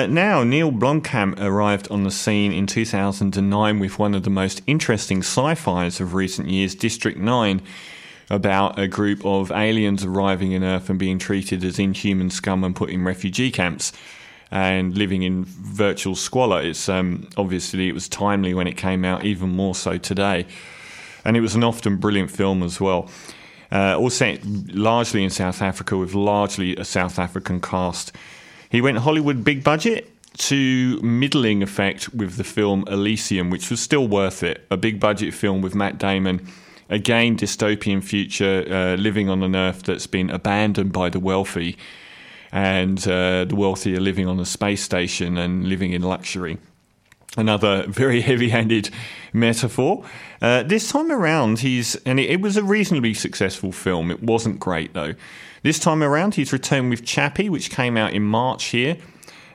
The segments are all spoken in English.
Now, Neill Blomkamp arrived on the scene in 2009 with one of the most interesting sci fis of recent years, District 9, about a group of aliens arriving in Earth and being treated as inhuman scum and put in refugee camps and living in virtual squalor. It's um, obviously it was timely when it came out, even more so today, and it was an often brilliant film as well. Uh, all set largely in South Africa with largely a South African cast. He went Hollywood big budget to middling effect with the film Elysium, which was still worth it. A big budget film with Matt Damon. Again, dystopian future, uh, living on an Earth that's been abandoned by the wealthy, and uh, the wealthy are living on a space station and living in luxury. Another very heavy-handed metaphor. Uh, this time around, he's and it, was a reasonably successful film. It wasn't great though. This time around, he's returned with Chappie, which came out in March here,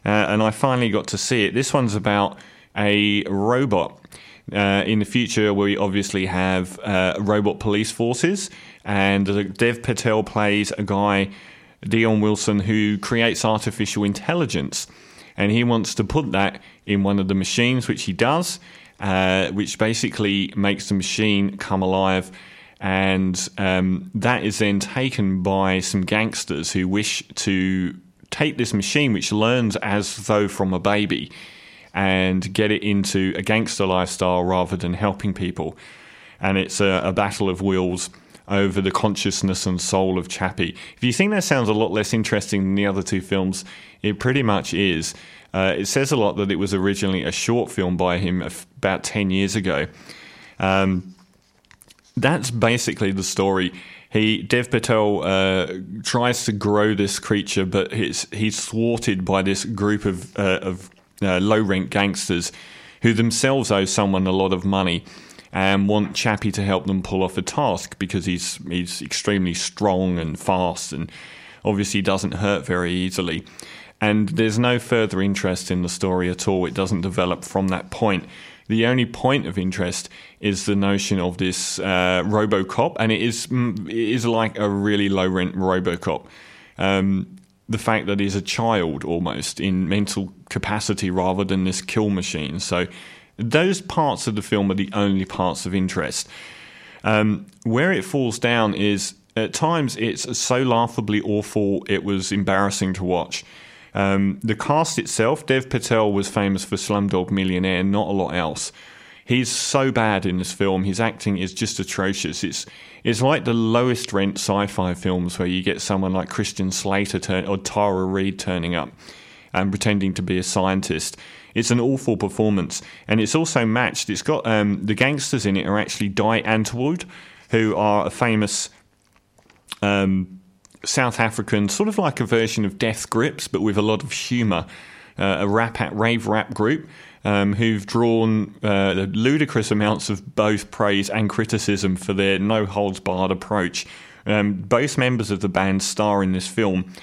uh, and I finally got to see it. This one's about a robot. Uh, in the future, we obviously have uh, robot police forces, and Dev Patel plays a guy, Deon Wilson, who creates artificial intelligence, and he wants to put that in one of the machines, which he does, uh, which basically makes the machine come alive and um, that is then taken by some gangsters who wish to take this machine, which learns as though from a baby, and get it into a gangster lifestyle rather than helping people. And it's a, a battle of wills over the consciousness and soul of Chappie. If you think that sounds a lot less interesting than the other two films, it pretty much is. Uh, it says a lot that it was originally a short film by him about 10 years ago. Um, that's basically the story. He Dev Patel uh, tries to grow this creature, but he's he's thwarted by this group of uh, of uh, low rank gangsters who themselves owe someone a lot of money and want Chappie to help them pull off a task because he's he's extremely strong and fast and obviously doesn't hurt very easily. And there's no further interest in the story at all. It doesn't develop from that point. The only point of interest is the notion of this uh, RoboCop, and it is mm, it is like a really low rent RoboCop. Um, the fact that he's a child almost in mental capacity rather than this kill machine. So those parts of the film are the only parts of interest. Um, where it falls down is at times it's so laughably awful it was embarrassing to watch. Um, the cast itself, Dev Patel was famous for Slumdog Millionaire, not a lot else. He's so bad in this film. His acting is just atrocious. It's it's like the lowest rent sci-fi films where you get someone like Christian Slater turn, or Tara Reid turning up and pretending to be a scientist. It's an awful performance, and it's also matched. It's got um, the gangsters in it are actually Die Antwoord, who are a famous um, South African, sort of like a version of Death Grips, but with a lot of humour. Uh, a rap at rave rap group um, who've drawn uh, ludicrous amounts of both praise and criticism for their no holds barred approach. Um, both members of the band star in this film.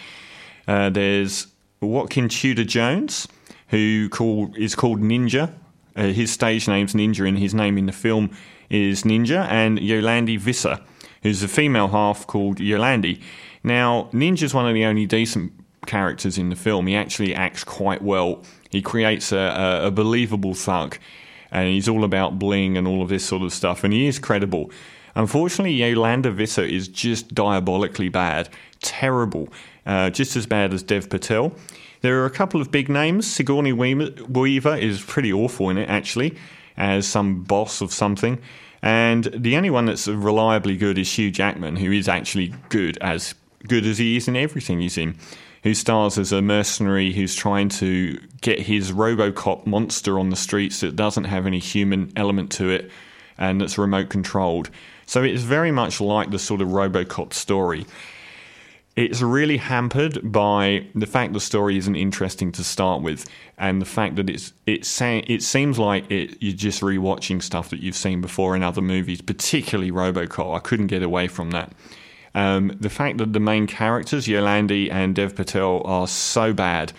Uh, there's Watkin Tudor Jones, who call, is called Ninja. Uh, his stage name's Ninja, and his name in the film is Ninja, and Yolandi Visser, who's a female half called Yolandi. Now, Ninja's one of the only decent characters in the film. He actually acts quite well. He creates a, a, a believable thug, and he's all about bling and all of this sort of stuff, and he is credible. Unfortunately, Yolanda Visser is just diabolically bad, terrible, uh, just as bad as Dev Patel. There are a couple of big names. Sigourney Weaver is pretty awful in it, actually, as some boss of something. And the only one that's reliably good is Hugh Jackman, who is actually good as good as he is in everything he's in, who stars as a mercenary who's trying to get his Robocop monster on the streets that doesn't have any human element to it and that's remote controlled. So it's very much like the sort of Robocop story. It's really hampered by the fact the story isn't interesting to start with, and the fact that it's it's it seems like it, you're just rewatching stuff that you've seen before in other movies, particularly RoboCop. I couldn't get away from that. Um, the fact that the main characters, Yolandi and Dev Patel, are so bad,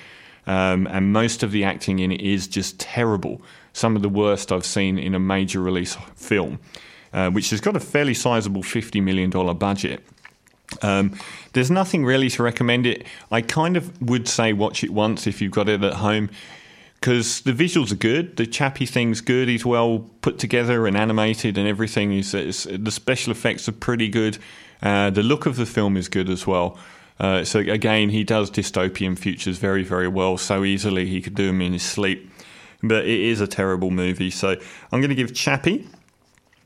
um, and most of the acting in it is just terrible. Some of the worst I've seen in a major release film, uh, which has got a fairly sizable $50 million budget. Um, there's nothing really to recommend it. I kind of would say watch it once if you've got it at home because the visuals are good. The Chappie thing's good. He's well put together and animated and everything. He's, the special effects are pretty good. Uh, the look of the film is good as well. Uh, so again, he does dystopian futures very, very well. So easily he could do them in his sleep. But it is a terrible movie. So I'm going to give Chappie.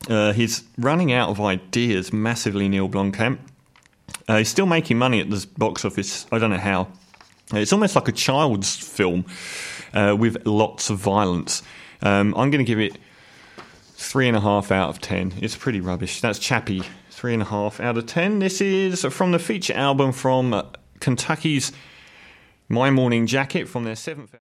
Uh, he's running out of ideas massively, Neill Blomkamp. Uh, he's still making money at the box office. I don't know how. It's almost like a child's film uh, with lots of violence. Um, I'm going to give it three and a half out of ten. It's pretty rubbish. That's Chappie. Three and a half out of ten. This is from the feature album from Kentucky's My Morning Jacket from their seventh.